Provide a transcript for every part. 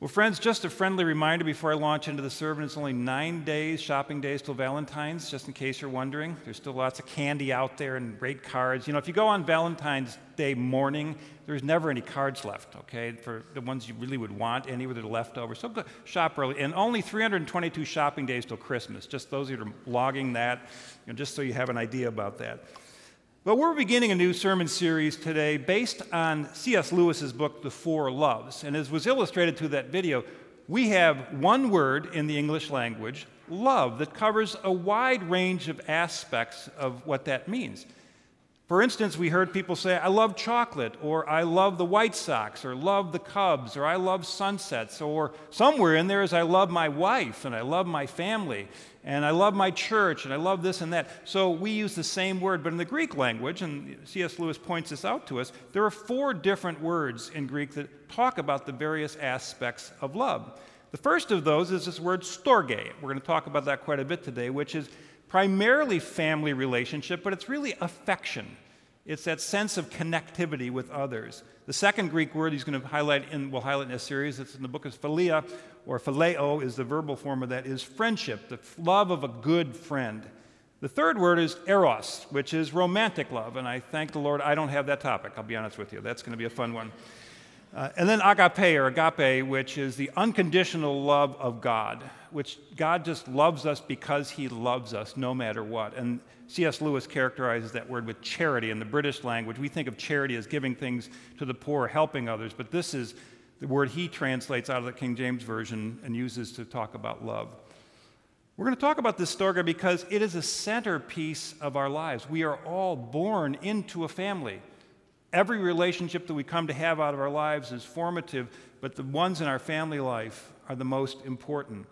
Well, friends, just a friendly reminder before I launch into the sermon it's only nine days, shopping days till Valentine's, just in case you're wondering. There's still lots of candy out there and great cards. You know, if you go on Valentine's Day morning, there's never any cards left, okay, for the ones you really would want, any that are left over. So go shop early. And only 322 shopping days till Christmas. Just those that are logging that, you know, just so you have an idea about that. But we're beginning a new sermon series today based on C.S. Lewis's book, The Four Loves. And as was illustrated through that video, we have one word in the English language, love, that covers a wide range of aspects of what that means. For instance, we heard people say, I love chocolate, or I love the White Sox, or love the Cubs, or I love sunsets, or somewhere in there is I love my wife, and I love my family, and I love my church, and I love this and that. So we use the same word, but in the Greek language, and C.S. Lewis points this out to us, there are four different words in Greek that talk about the various aspects of love. The first of those is this word storge. We're going to talk about that quite a bit today, which is primarily family relationship, but it's really affection. It's that sense of connectivity with others. The second Greek word he's going to highlight in, we'll highlight in this series, it's in the book of Philia, or phileo is the verbal form of that, is friendship, the love of a good friend. The third word is eros, which is romantic love, and I thank the Lord I don't have that topic, I'll be honest with you. That's going to be a fun one. Uh, and then agape or agape, which is the unconditional love of God, which God just loves us because he loves us no matter what. And C.S. Lewis characterizes that word with charity in the British language. We think of charity as giving things to the poor, helping others, but this is the word he translates out of the King James Version and uses to talk about love. We're going to talk about this storge because it is a centerpiece of our lives. We are all born into a family. Every relationship that we come to have out of our lives is formative, but the ones in our family life are the most important.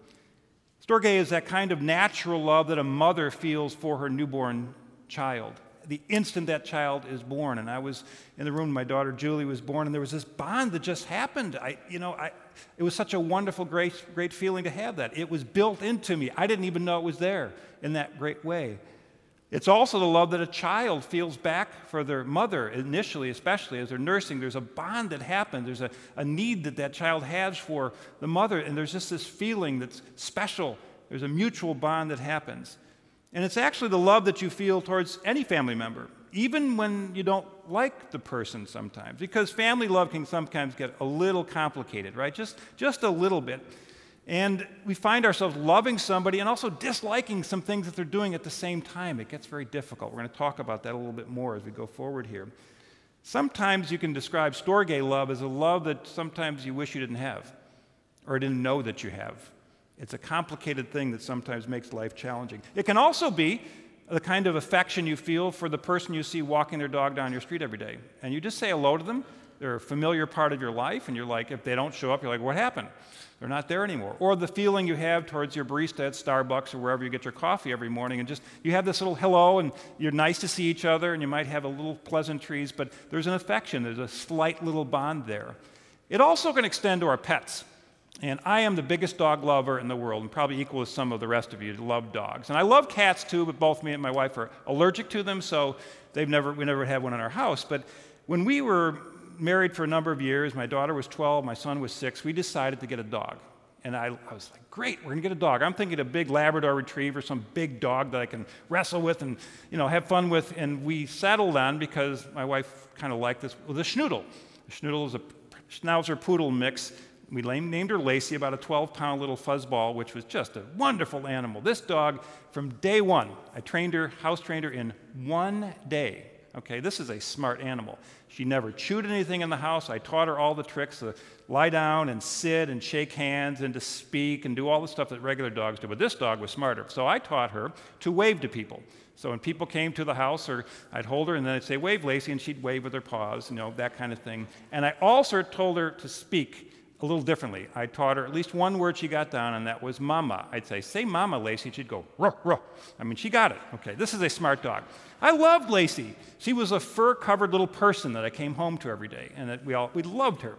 Storge is that kind of natural love that a mother feels for her newborn child. The instant that child is born, and I was in the room, my daughter Julie was born, and there was this bond that just happened. I, you know, I, it was such a wonderful, great, great feeling to have that. It was built into me. I didn't even know it was there in that great way. It's also the love that a child feels back for their mother, initially, especially as they're nursing. There's a bond that happens, there's a, a need that that child has for the mother, and there's just this feeling that's special. There's a mutual bond that happens. And it's actually the love that you feel towards any family member, even when you don't like the person sometimes, because family love can sometimes get a little complicated, right? Just, just a little bit. And we find ourselves loving somebody and also disliking some things that they're doing at the same time. It gets very difficult. We're going to talk about that a little bit more as we go forward here. Sometimes you can describe storge love as a love that sometimes you wish you didn't have or didn't know that you have. It's a complicated thing that sometimes makes life challenging. It can also be the kind of affection you feel for the person you see walking their dog down your street every day. And you just say hello to them. They're a familiar part of your life, and you're like, if they don't show up, you're like, what happened? They're not there anymore. Or the feeling you have towards your barista at Starbucks or wherever you get your coffee every morning, and just you have this little hello, and you're nice to see each other, and you might have a little pleasantries, but there's an affection, there's a slight little bond there. It also can extend to our pets. And I am the biggest dog lover in the world, and probably equal as some of the rest of you love dogs. And I love cats too, but both me and my wife are allergic to them, so they've never, we never had one in our house. But when we were married for a number of years. My daughter was 12, my son was six. We decided to get a dog. And I, I was like, great, we're gonna get a dog. I'm thinking a big Labrador retriever, some big dog that I can wrestle with and you know have fun with. And we settled on because my wife kind of liked this. Well, the Schnoodle. The Schnoodle is a Schnauzer Poodle mix. We named her Lacey, about a 12 pound little fuzzball, which was just a wonderful animal. This dog, from day one, I trained her, house trained her in one day. Okay, this is a smart animal. She never chewed anything in the house. I taught her all the tricks to lie down and sit and shake hands and to speak and do all the stuff that regular dogs do. But this dog was smarter. So I taught her to wave to people. So when people came to the house, or I'd hold her and then I'd say, Wave, Lacey, and she'd wave with her paws, you know, that kind of thing. And I also told her to speak a little differently. I taught her at least one word she got down, and that was mama. I'd say, Say mama, Lacey. She'd go, ruh, ruh. I mean, she got it. Okay, this is a smart dog. I loved Lacey. She was a fur covered little person that I came home to every day, and that we, all, we loved her.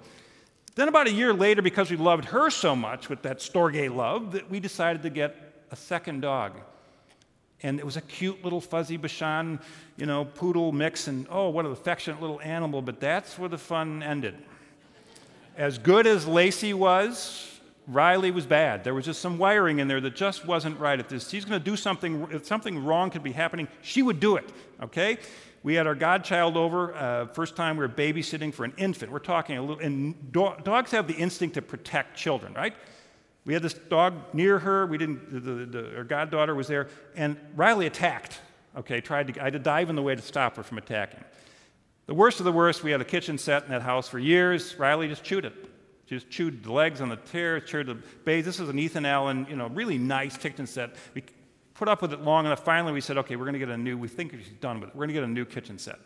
Then, about a year later, because we loved her so much with that Storge love, that we decided to get a second dog. And it was a cute little fuzzy Bichon, you know, poodle mix, and oh, what an affectionate little animal, but that's where the fun ended. As good as Lacey was, Riley was bad. There was just some wiring in there that just wasn't right. If this, she's going to do something, if something wrong could be happening, she would do it, okay? We had our godchild over, uh, first time we were babysitting for an infant. We're talking a little, and do- dogs have the instinct to protect children, right? We had this dog near her. We didn't, the, the, the, her goddaughter was there, and Riley attacked, okay? Tried to, I had to dive in the way to stop her from attacking. The worst of the worst, we had a kitchen set in that house for years. Riley just chewed it. Just chewed the legs on the chair, chewed the base. This is an Ethan Allen, you know, really nice kitchen set. We put up with it long enough. Finally, we said, okay, we're going to get a new, we think she's done with it. We're going to get a new kitchen set.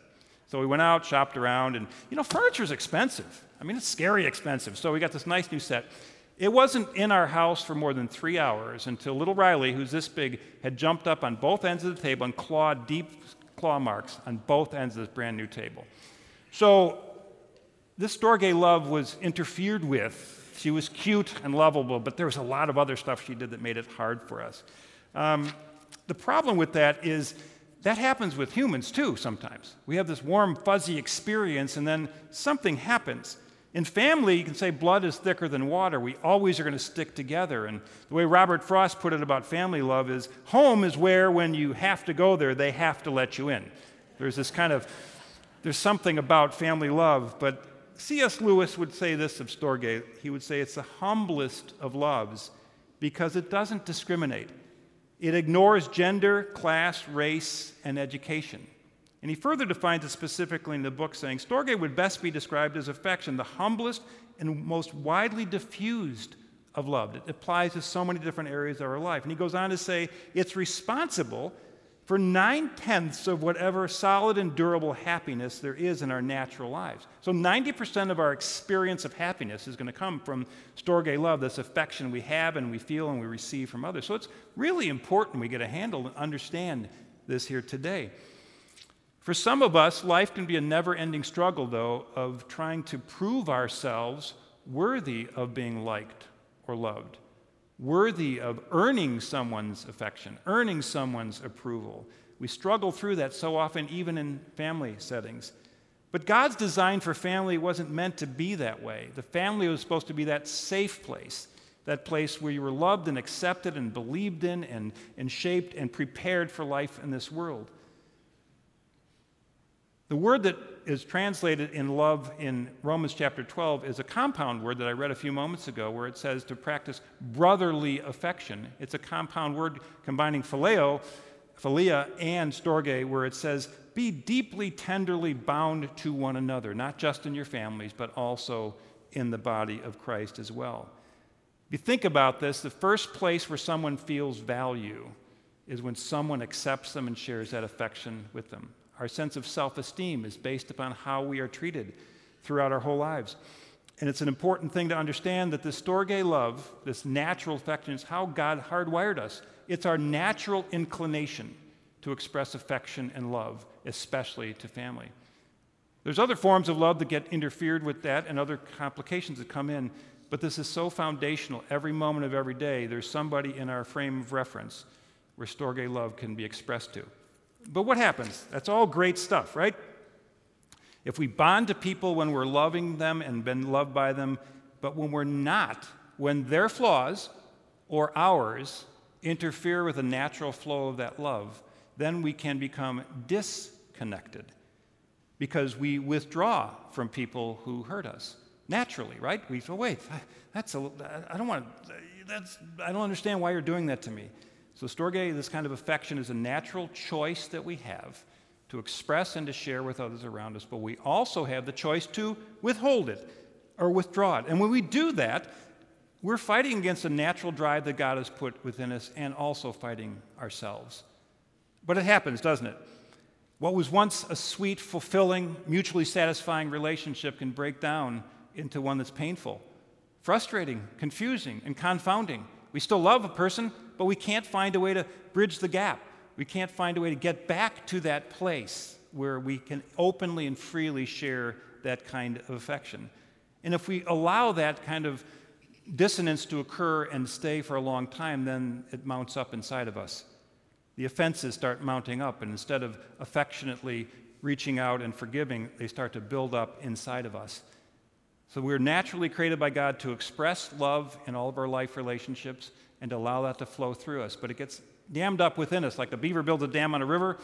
So we went out, shopped around, and, you know, furniture is expensive. I mean, it's scary expensive. So we got this nice new set. It wasn't in our house for more than three hours until little Riley, who's this big, had jumped up on both ends of the table and clawed deep claw marks on both ends of this brand new table. So this Storge love was interfered with. She was cute and lovable, but there was a lot of other stuff she did that made it hard for us. Um, the problem with that is that happens with humans too sometimes. We have this warm, fuzzy experience, and then something happens. In family, you can say blood is thicker than water. We always are going to stick together. And the way Robert Frost put it about family love is home is where, when you have to go there, they have to let you in. There's this kind of, there's something about family love. But C.S. Lewis would say this of Storge. He would say it's the humblest of loves because it doesn't discriminate. It ignores gender, class, race, and education. And he further defines it specifically in the book, saying Storge would best be described as affection, the humblest and most widely diffused of love. It applies to so many different areas of our life. And he goes on to say it's responsible for nine tenths of whatever solid and durable happiness there is in our natural lives. So 90% of our experience of happiness is going to come from Storge love, this affection we have and we feel and we receive from others. So it's really important we get a handle and understand this here today. For some of us, life can be a never ending struggle, though, of trying to prove ourselves worthy of being liked or loved worthy of earning someone's affection, earning someone's approval. We struggle through that so often, even in family settings. But God's design for family wasn't meant to be that way. The family was supposed to be that safe place, that place where you were loved and accepted and believed in and, and shaped and prepared for life in this world. The word that is translated in love in Romans chapter 12 is a compound word that I read a few moments ago where it says to practice brotherly affection. It's a compound word combining phileo, philia, and storge, where it says be deeply, tenderly bound to one another, not just in your families, but also in the body of Christ as well. If you think about this, the first place where someone feels value is when someone accepts them and shares that affection with them. Our sense of self esteem is based upon how we are treated throughout our whole lives. And it's an important thing to understand that this Storge love, this natural affection, is how God hardwired us. It's our natural inclination to express affection and love, especially to family. There's other forms of love that get interfered with that and other complications that come in, but this is so foundational. Every moment of every day, there's somebody in our frame of reference where Storge love can be expressed to. But what happens? That's all great stuff, right? If we bond to people when we're loving them and been loved by them, but when we're not, when their flaws or ours interfere with the natural flow of that love, then we can become disconnected because we withdraw from people who hurt us naturally, right? We feel, wait, that's a, I don't want, to, that's, I don't understand why you're doing that to me. So, storge, this kind of affection, is a natural choice that we have to express and to share with others around us, but we also have the choice to withhold it or withdraw it. And when we do that, we're fighting against a natural drive that God has put within us and also fighting ourselves. But it happens, doesn't it? What was once a sweet, fulfilling, mutually satisfying relationship can break down into one that's painful, frustrating, confusing, and confounding. We still love a person, but we can't find a way to bridge the gap. We can't find a way to get back to that place where we can openly and freely share that kind of affection. And if we allow that kind of dissonance to occur and stay for a long time, then it mounts up inside of us. The offenses start mounting up, and instead of affectionately reaching out and forgiving, they start to build up inside of us. So we're naturally created by God to express love in all of our life relationships and allow that to flow through us. But it gets dammed up within us, like a beaver builds a dam on a river.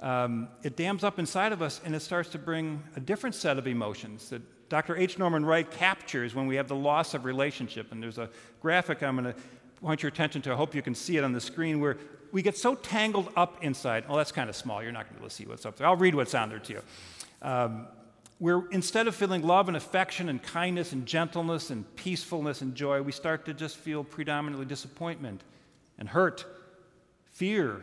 Um, it dams up inside of us and it starts to bring a different set of emotions that Dr. H. Norman Wright captures when we have the loss of relationship. And there's a graphic I'm going to point your attention to. I hope you can see it on the screen where we get so tangled up inside. Oh, that's kind of small. You're not going to be able to see what's up there. I'll read what's on there to you. Um, where instead of feeling love and affection and kindness and gentleness and peacefulness and joy, we start to just feel predominantly disappointment and hurt, fear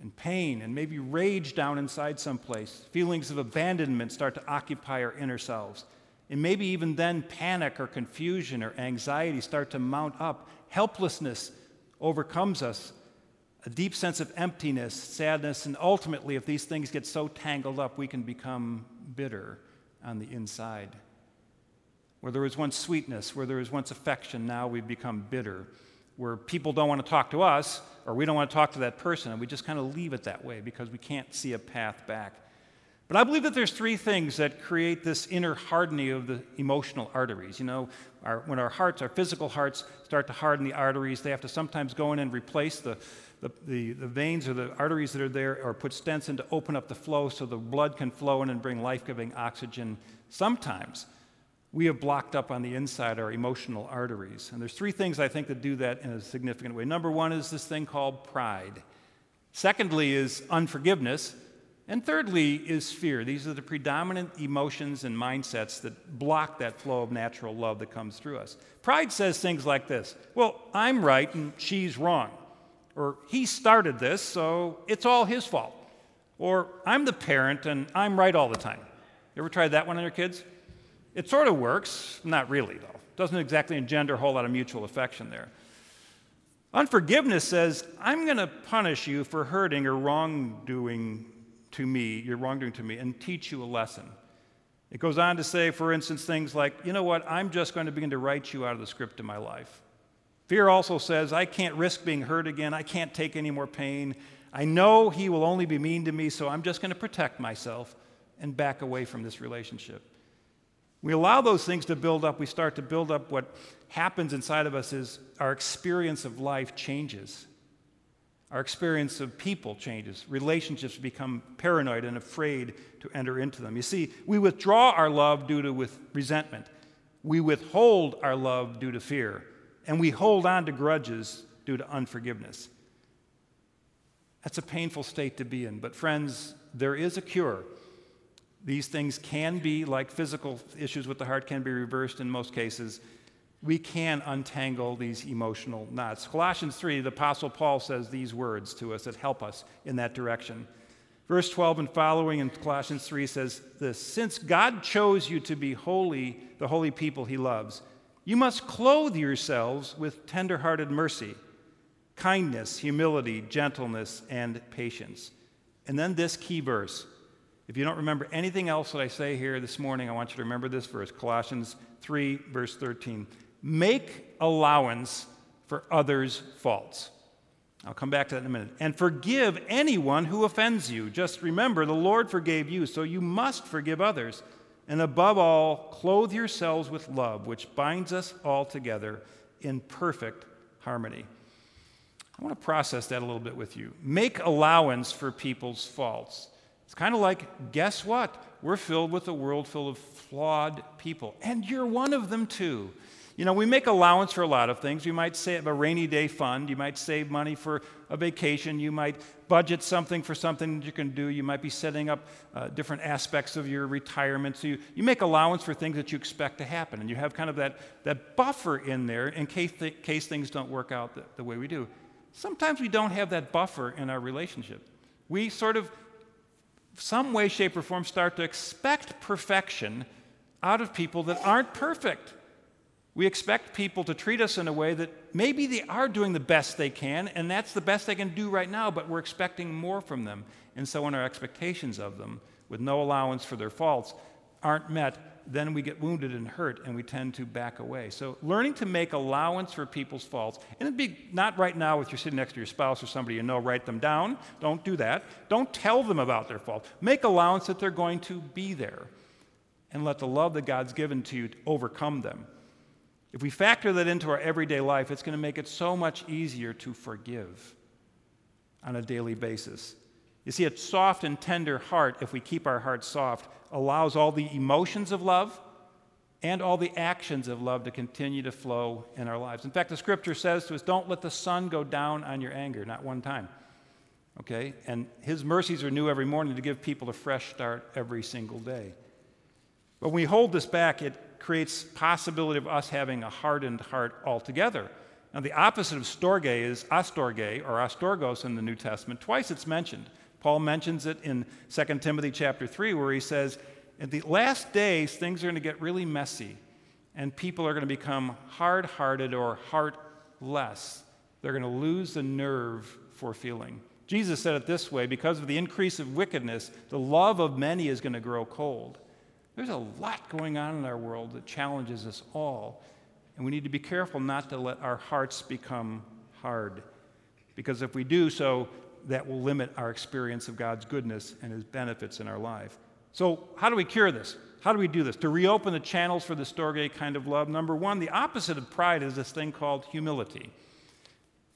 and pain, and maybe rage down inside someplace. Feelings of abandonment start to occupy our inner selves. And maybe even then, panic or confusion or anxiety start to mount up. Helplessness overcomes us. A deep sense of emptiness, sadness, and ultimately, if these things get so tangled up, we can become bitter on the inside. Where there was once sweetness, where there was once affection, now we've become bitter. Where people don't want to talk to us, or we don't want to talk to that person, and we just kind of leave it that way because we can't see a path back. But I believe that there's three things that create this inner hardening of the emotional arteries. You know, our, when our hearts, our physical hearts, start to harden the arteries, they have to sometimes go in and replace the, the, the, the, veins or the arteries that are there or put stents in to open up the flow so the blood can flow in and bring life giving oxygen. Sometimes we have blocked up on the inside our emotional arteries. And there's three things I think that do that in a significant way. Number one is this thing called pride. Secondly, is unforgiveness. And thirdly, is fear. These are the predominant emotions and mindsets that block that flow of natural love that comes through us. Pride says things like this Well, I'm right and she's wrong. Or he started this, so it's all his fault. Or I'm the parent and I'm right all the time. You ever tried that one on your kids? It sort of works, not really, though. Doesn't exactly engender a whole lot of mutual affection there. Unforgiveness says, I'm going to punish you for hurting or wrongdoing to me, your wrongdoing to me, and teach you a lesson. It goes on to say, for instance, things like, you know what, I'm just going to begin to write you out of the script of my life. Fear also says, I can't risk being hurt again. I can't take any more pain. I know he will only be mean to me, so I'm just going to protect myself and back away from this relationship. We allow those things to build up. We start to build up what happens inside of us is our experience of life changes. Our experience of people changes. Relationships become paranoid and afraid to enter into them. You see, we withdraw our love due to with resentment. We withhold our love due to fear and we hold on to grudges due to unforgiveness. That's a painful state to be in. But, friends, there is a cure. These things can be, like physical issues with the heart, can be reversed in most cases. We can untangle these emotional knots. Colossians 3, the Apostle Paul says these words to us that help us in that direction. Verse 12 and following in Colossians 3 says this Since God chose you to be holy, the holy people he loves, you must clothe yourselves with tenderhearted mercy, kindness, humility, gentleness, and patience. And then this key verse. If you don't remember anything else that I say here this morning, I want you to remember this verse Colossians 3, verse 13. Make allowance for others' faults. I'll come back to that in a minute. And forgive anyone who offends you. Just remember, the Lord forgave you, so you must forgive others. And above all, clothe yourselves with love, which binds us all together in perfect harmony. I want to process that a little bit with you. Make allowance for people's faults. It's kind of like, guess what? We're filled with a world full of flawed people, and you're one of them too. You know, we make allowance for a lot of things. You might save a rainy day fund. You might save money for a vacation. You might budget something for something that you can do. You might be setting up uh, different aspects of your retirement. So you, you make allowance for things that you expect to happen. And you have kind of that, that buffer in there in case, th- case things don't work out the, the way we do. Sometimes we don't have that buffer in our relationship. We sort of, some way, shape, or form, start to expect perfection out of people that aren't perfect. We expect people to treat us in a way that maybe they are doing the best they can, and that's the best they can do right now, but we're expecting more from them. And so, when our expectations of them, with no allowance for their faults, aren't met, then we get wounded and hurt, and we tend to back away. So, learning to make allowance for people's faults, and it'd be not right now if you're sitting next to your spouse or somebody you know, write them down. Don't do that. Don't tell them about their fault. Make allowance that they're going to be there. and let the love that God's given to you overcome them. If we factor that into our everyday life, it's going to make it so much easier to forgive on a daily basis. You see, a soft and tender heart, if we keep our hearts soft, allows all the emotions of love and all the actions of love to continue to flow in our lives. In fact, the scripture says to us, Don't let the sun go down on your anger, not one time. Okay? And his mercies are new every morning to give people a fresh start every single day. But when we hold this back, it creates possibility of us having a hardened heart altogether. Now, the opposite of storge is astorge or astorgos in the New Testament. Twice it's mentioned. Paul mentions it in 2 Timothy chapter 3, where he says, In the last days, things are going to get really messy, and people are going to become hard hearted or heartless. They're going to lose the nerve for feeling. Jesus said it this way because of the increase of wickedness, the love of many is going to grow cold. There's a lot going on in our world that challenges us all, and we need to be careful not to let our hearts become hard. Because if we do so, that will limit our experience of God's goodness and His benefits in our life. So, how do we cure this? How do we do this? To reopen the channels for the Storge kind of love, number one, the opposite of pride is this thing called humility.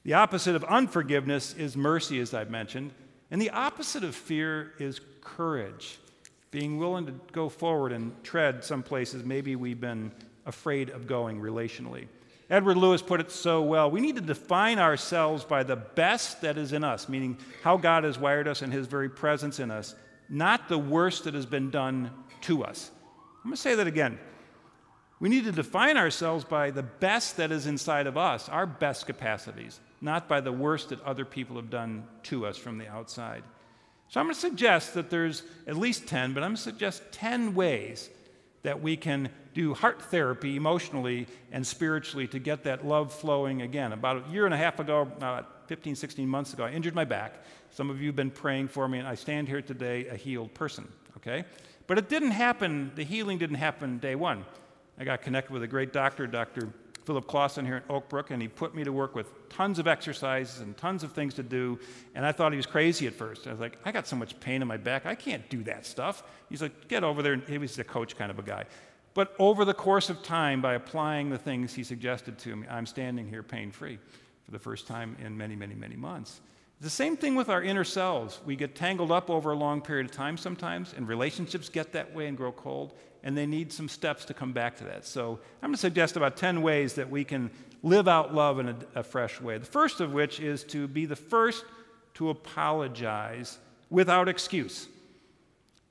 The opposite of unforgiveness is mercy, as I've mentioned. And the opposite of fear is courage being willing to go forward and tread some places maybe we've been afraid of going relationally. Edward Lewis put it so well we need to define ourselves by the best that is in us, meaning how God has wired us and his very presence in us, not the worst that has been done to us. I'm going to say that again. We need to define ourselves by the best that is inside of us, our best capacities, not by the worst that other people have done to us from the outside. So I'm going to suggest that there's at least 10, but I'm going to suggest 10 ways that we can do heart therapy emotionally and spiritually to get that love flowing again. About a year and a half ago, uh, 15, 16 months ago, I injured my back. Some of you have been praying for me, and I stand here today a healed person, okay? But it didn't happen, the healing didn't happen day one. I got connected with a great doctor, Dr. Philip Clausen here at Oak Brook, and he put me to work with tons of exercises and tons of things to do. And I thought he was crazy at first. I was like, I got so much pain in my back, I can't do that stuff. He's like, get over there. He was the coach kind of a guy. But over the course of time, by applying the things he suggested to me, I'm standing here pain free for the first time in many, many, many months. The same thing with our inner selves. We get tangled up over a long period of time sometimes, and relationships get that way and grow cold and they need some steps to come back to that. So I'm going to suggest about 10 ways that we can live out love in a, a, fresh way. The first of which is to be the first to apologize without excuse.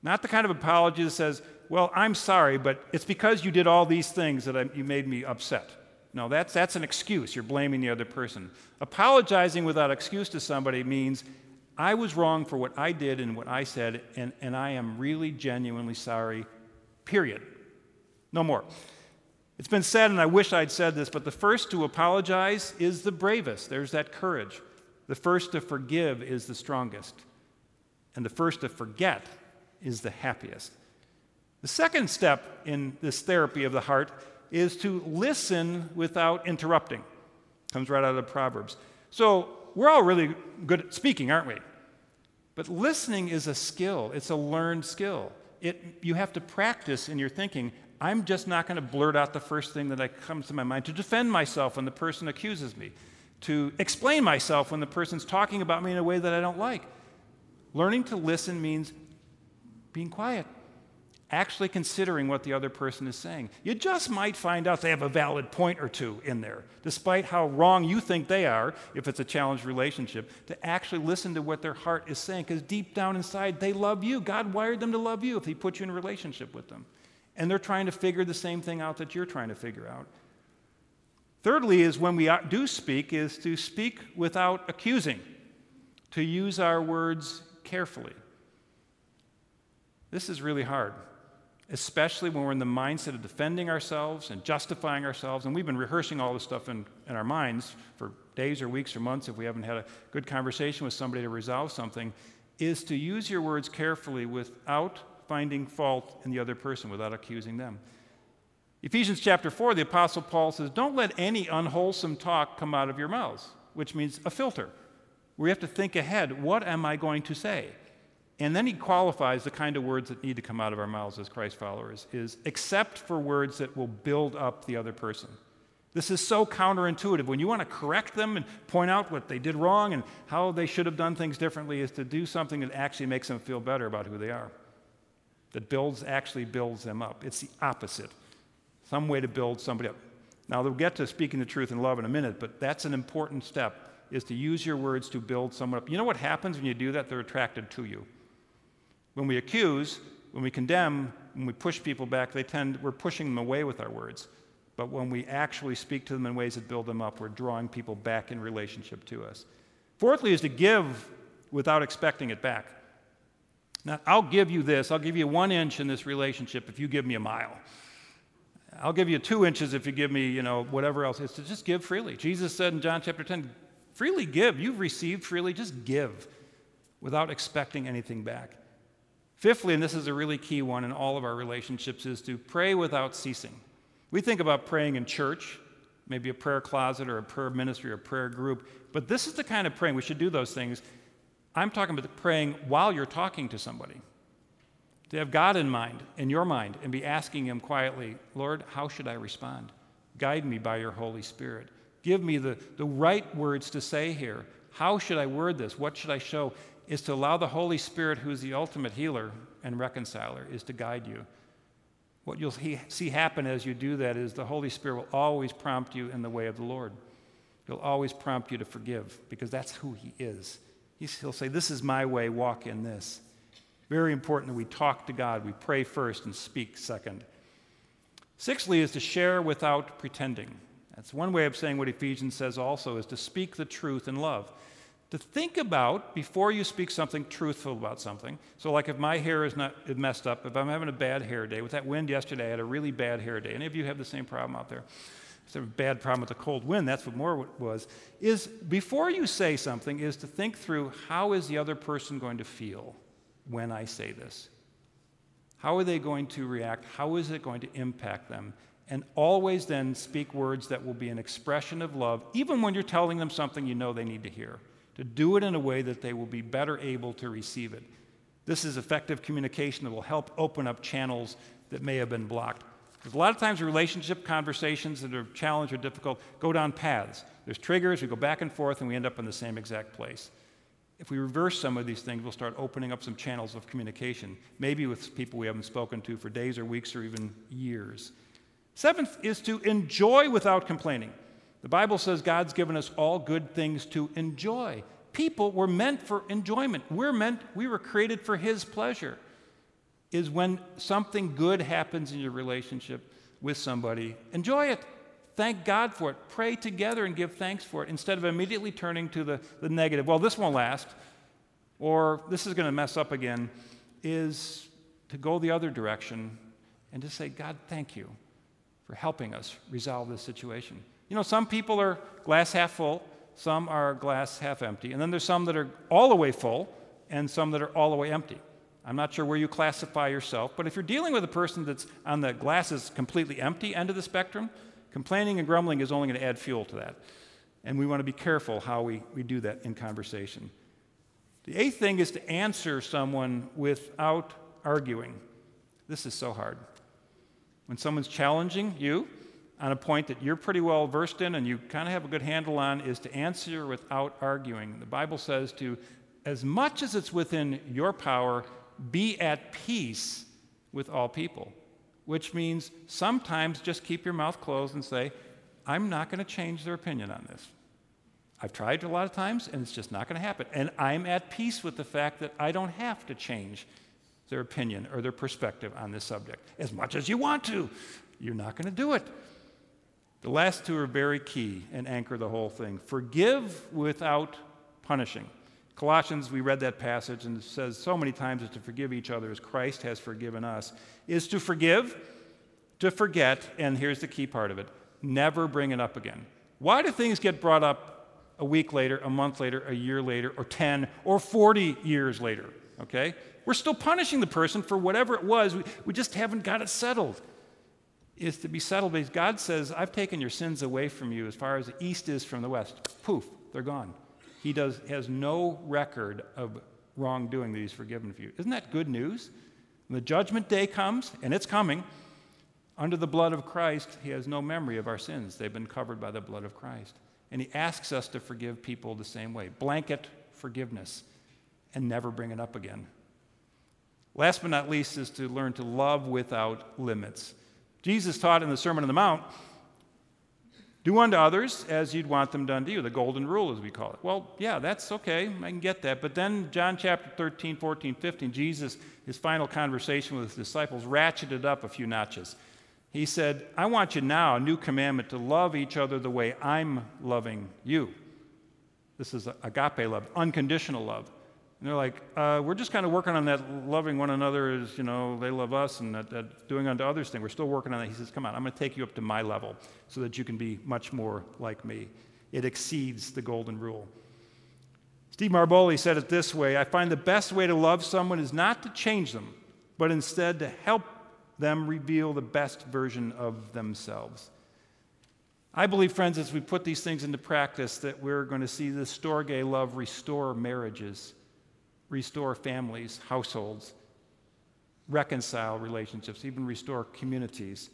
Not the kind of apology that says, well, I'm sorry, but it's because you did all these things that I, you made me upset. No, that's, that's an excuse. You're blaming the other person. Apologizing without excuse to somebody means, I was wrong for what I did and what I said, and, and I am really genuinely sorry Period. No more. It's been said, and I wish I'd said this, but the first to apologize is the bravest. There's that courage. The first to forgive is the strongest. And the first to forget is the happiest. The second step in this therapy of the heart is to listen without interrupting. Comes right out of Proverbs. So we're all really good at speaking, aren't we? But listening is a skill, it's a learned skill it, you have to practice in your thinking. I'm just not going to blurt out the first thing that comes to my mind to defend myself when the person accuses me, to explain myself when the person's talking about me in a way that I don't like. Learning to listen means being quiet, actually considering what the other person is saying. You just might find out they have a valid point or two in there, despite how wrong you think they are, if it's a challenged relationship, to actually listen to what their heart is saying, because deep down inside, they love you. God wired them to love you if He put you in a relationship with them. And they're trying to figure the same thing out that you're trying to figure out. Thirdly, is when we do speak, is to speak without accusing, to use our words carefully. This is really hard especially when we're in the mindset of defending ourselves and justifying ourselves. And we've been rehearsing all this stuff in, in our minds for days or weeks or months if we haven't had a good conversation with somebody to resolve something, is to use your words carefully without finding fault in the other person, without accusing them. Ephesians chapter 4, the Apostle Paul says, Don't let any unwholesome talk come out of your mouths, which means a filter. We have to think ahead what am I going to say? And then he qualifies the kind of words that need to come out of our mouths as Christ followers is except for words that will build up the other person. This is so counterintuitive. When you want to correct them and point out what they did wrong and how they should have done things differently, is to do something that actually makes them feel better about who they are. That builds actually builds them up. It's the opposite. Some way to build somebody up. Now we'll get to speaking the truth in love in a minute, but that's an important step is to use your words to build someone up. You know what happens when you do that? They're attracted to you. When we accuse, when we condemn, when we push people back, they tend we're pushing them away with our words. But when we actually speak to them in ways that build them up, we're drawing people back in relationship to us. Fourthly, is to give without expecting it back. Now, I'll give you this. I'll give you one inch in this relationship if you give me a mile. I'll give you two inches if you give me, you know, whatever else. It's to just give freely. Jesus said in John chapter 10, freely give. You've received freely, just give without expecting anything back. Fifthly, and this is a really key one in all of our relationships, is to pray without ceasing. We think about praying in church, maybe a prayer closet or a prayer ministry or a prayer group, but this is the kind of praying. We should do those things. I'm talking about praying while you're talking to somebody. To have God in mind, in your mind, and be asking Him quietly, Lord, how should I respond? Guide me by your Holy Spirit. Give me the, the right words to say here. How should I word this? What should I show? Is to allow the Holy Spirit, who's the ultimate healer and reconciler, is to guide you. What you'll see happen as you do that is the Holy Spirit will always prompt you in the way of the Lord. He'll always prompt you to forgive because that's who He is. He'll say, This is my way, walk in this. Very important that we talk to God. We pray first and speak second. Sixthly, is to share without pretending. That's one way of saying what Ephesians says also is to speak the truth in love to think about before you speak something truthful about something. So, like if my hair is not messed up, if I'm having a bad hair day, with that wind yesterday, I had a really bad hair day. Any of you have the same problem out there? It's a bad problem with the cold wind. That's what more was. Is before you say something, is to think through how is the other person going to feel when I say this? How are they going to react? How is it going to impact them? And always then speak words that will be an expression of love, even when you're telling them something you know they need to hear to do it in a way that they will be better able to receive it. This is effective communication that will help open up channels that may have been blocked. Because a lot of times relationship conversations that are challenged or difficult go down paths. There's triggers, we go back and forth, and we end up in the same exact place. If we reverse some of these things, we'll start opening up some channels of communication, maybe with people we haven't spoken to for days or weeks or even years. Seventh is to enjoy without complaining. The Bible says God's given us all good things to enjoy. People were meant for enjoyment. We're meant, we were created for His pleasure. Is when something good happens in your relationship with somebody, enjoy it. Thank God for it. Pray together and give thanks for it instead of immediately turning to the, the negative. Well, this won't last, or this is going to mess up again, is to go the other direction and to say, God, thank you for helping us resolve this situation. You know, some people are glass half full, some are glass half empty, and then there's some that are all the way full and some that are all the way empty. I'm not sure where you classify yourself, but if you're dealing with a person that's on the glass is completely empty end of the spectrum, complaining and grumbling is only going to add fuel to that. And we want to be careful how we, we do that in conversation. The eighth thing is to answer someone without arguing. This is so hard. When someone's challenging you, on a point that you're pretty well versed in and you kind of have a good handle on is to answer without arguing. The Bible says to, as much as it's within your power, be at peace with all people, which means sometimes just keep your mouth closed and say, I'm not going to change their opinion on this. I've tried a lot of times and it's just not going to happen. And I'm at peace with the fact that I don't have to change their opinion or their perspective on this subject. As much as you want to, you're not going to do it. The last two are very key and anchor the whole thing. Forgive without punishing. Colossians, we read that passage and it says so many times is to forgive each other as Christ has forgiven us, is to forgive, to forget, and here's the key part of it never bring it up again. Why do things get brought up a week later, a month later, a year later, or 10 or 40 years later? Okay? We're still punishing the person for whatever it was. We, we just haven't got it settled is to be settled because God says, I've taken your sins away from you as far as the east is from the west. Poof, they're gone. He does, has no record of wrongdoing that He's forgiven for you. Isn't that good news? When the judgment day comes, and it's coming, under the blood of Christ, He has no memory of our sins. They've been covered by the blood of Christ. And He asks us to forgive people the same way blanket forgiveness and never bring it up again. Last but not least is to learn to love without limits. Jesus taught in the Sermon on the Mount do unto others as you'd want them done to you, the golden rule, as we call it. Well, yeah, that's okay. I can get that. But then, John chapter 13, 14, 15, Jesus, his final conversation with his disciples, ratcheted up a few notches. He said, I want you now, a new commandment, to love each other the way I'm loving you. This is agape love, unconditional love. And they're like, uh, we're just kind of working on that loving one another as, you know, they love us and that, that doing unto others thing. We're still working on that. He says, come on, I'm going to take you up to my level so that you can be much more like me. It exceeds the golden rule. Steve Maraboli said it this way I find the best way to love someone is not to change them, but instead to help them reveal the best version of themselves. I believe, friends, as we put these things into practice, that we're going to see the Storge love restore marriages restore families, households, reconcile relationships, even restore communities.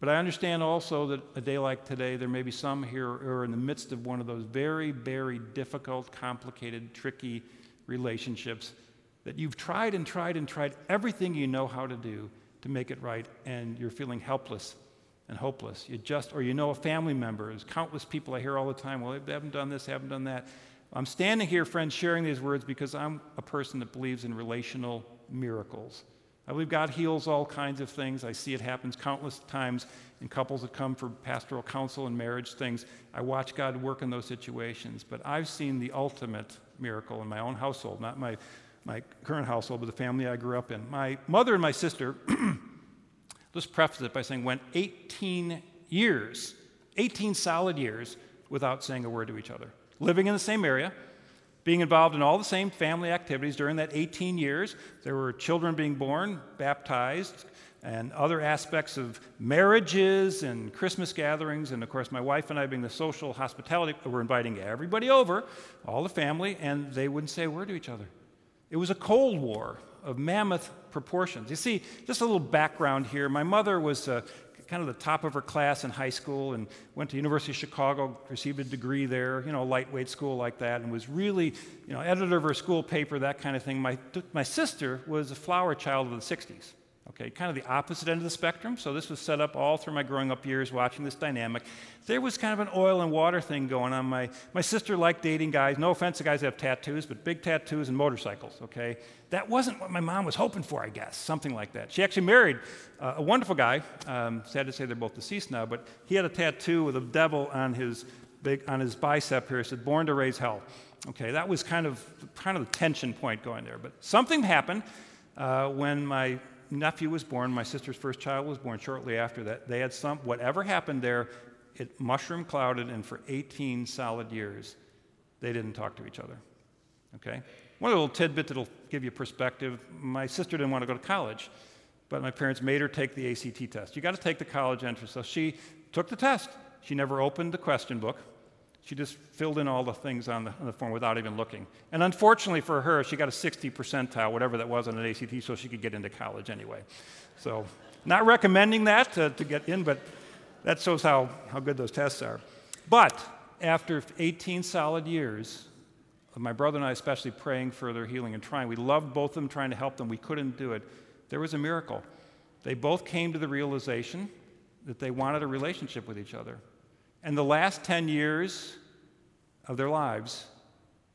But I understand also that a day like today, there may be some here who are in the midst of one of those very, very difficult, complicated, tricky relationships that you've tried and tried and tried everything you know how to do to make it right, and you're feeling helpless and hopeless. You just, or you know a family member, there's countless people I hear all the time, well, they haven't done this, haven't done that. I'm standing here, friends, sharing these words because I'm a person that believes in relational miracles. I believe God heals all kinds of things. I see it happens countless times in couples that come for pastoral counsel and marriage things. I watch God work in those situations. But I've seen the ultimate miracle in my own household, not my, my current household, but the family I grew up in. My mother and my sister, let's preface it by saying, went 18 years, 18 solid years, without saying a word to each other living in the same area, being involved in all the same family activities during that 18 years. There were children being born, baptized, and other aspects of marriages and Christmas gatherings. And of course, my wife and I, being the social hospitality, were inviting everybody over, all the family, and they wouldn't say a word to each other. It was a Cold War of mammoth proportions. You see, just a little background here. My mother was uh, kind of the top of her class in high school and went to University of Chicago, received a degree there, you know, lightweight school like that, and was really, you know, editor of her school paper, that kind of thing. My, my sister was a flower child of the 60s. Okay, kind of the opposite end of the spectrum. So this was set up all through my growing up years watching this dynamic. There was kind of an oil and water thing going on. My, my sister liked dating guys. No offense to guys that have tattoos, but big tattoos and motorcycles, okay? That wasn't what my mom was hoping for, I guess, something like that. She actually married uh, a wonderful guy. Um, sad to say they're both deceased now, but he had a tattoo with a devil on his, big, on his bicep here. It said, born to raise hell. Okay, that was kind of, kind of the tension point going there. But something happened uh, when my nephew was born, my sister's first child was born shortly after that. They had some, whatever happened there, it mushroom clouded, and for 18 solid years, they didn't talk to each other. Okay? One little tidbit that'll give you perspective my sister didn't want to go to college, but my parents made her take the ACT test. You got to take the college entrance. So she took the test. She never opened the question book. She just filled in all the things on the, on the, form without even looking. And unfortunately for her, she got a 60 percentile, whatever that was on an ACT, so she could get into college anyway. So, not recommending that to, to get in, but that shows how, how good those tests are. But after 18 solid years my brother and I, especially praying for their healing and trying, we loved both of them, trying to help them. We couldn't do it. There was a miracle. They both came to the realization that they wanted a relationship with each other. And the last 10 years of their lives,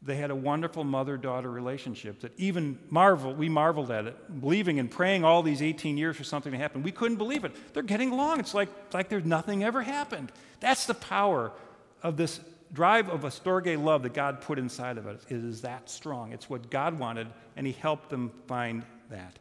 they had a wonderful mother daughter relationship that even marvel, we marveled at it, believing and praying all these 18 years for something to happen. We couldn't believe it. They're getting along. It's like, like there's nothing ever happened. That's the power of this drive of a storge love that God put inside of us. It is that strong. It's what God wanted, and He helped them find that.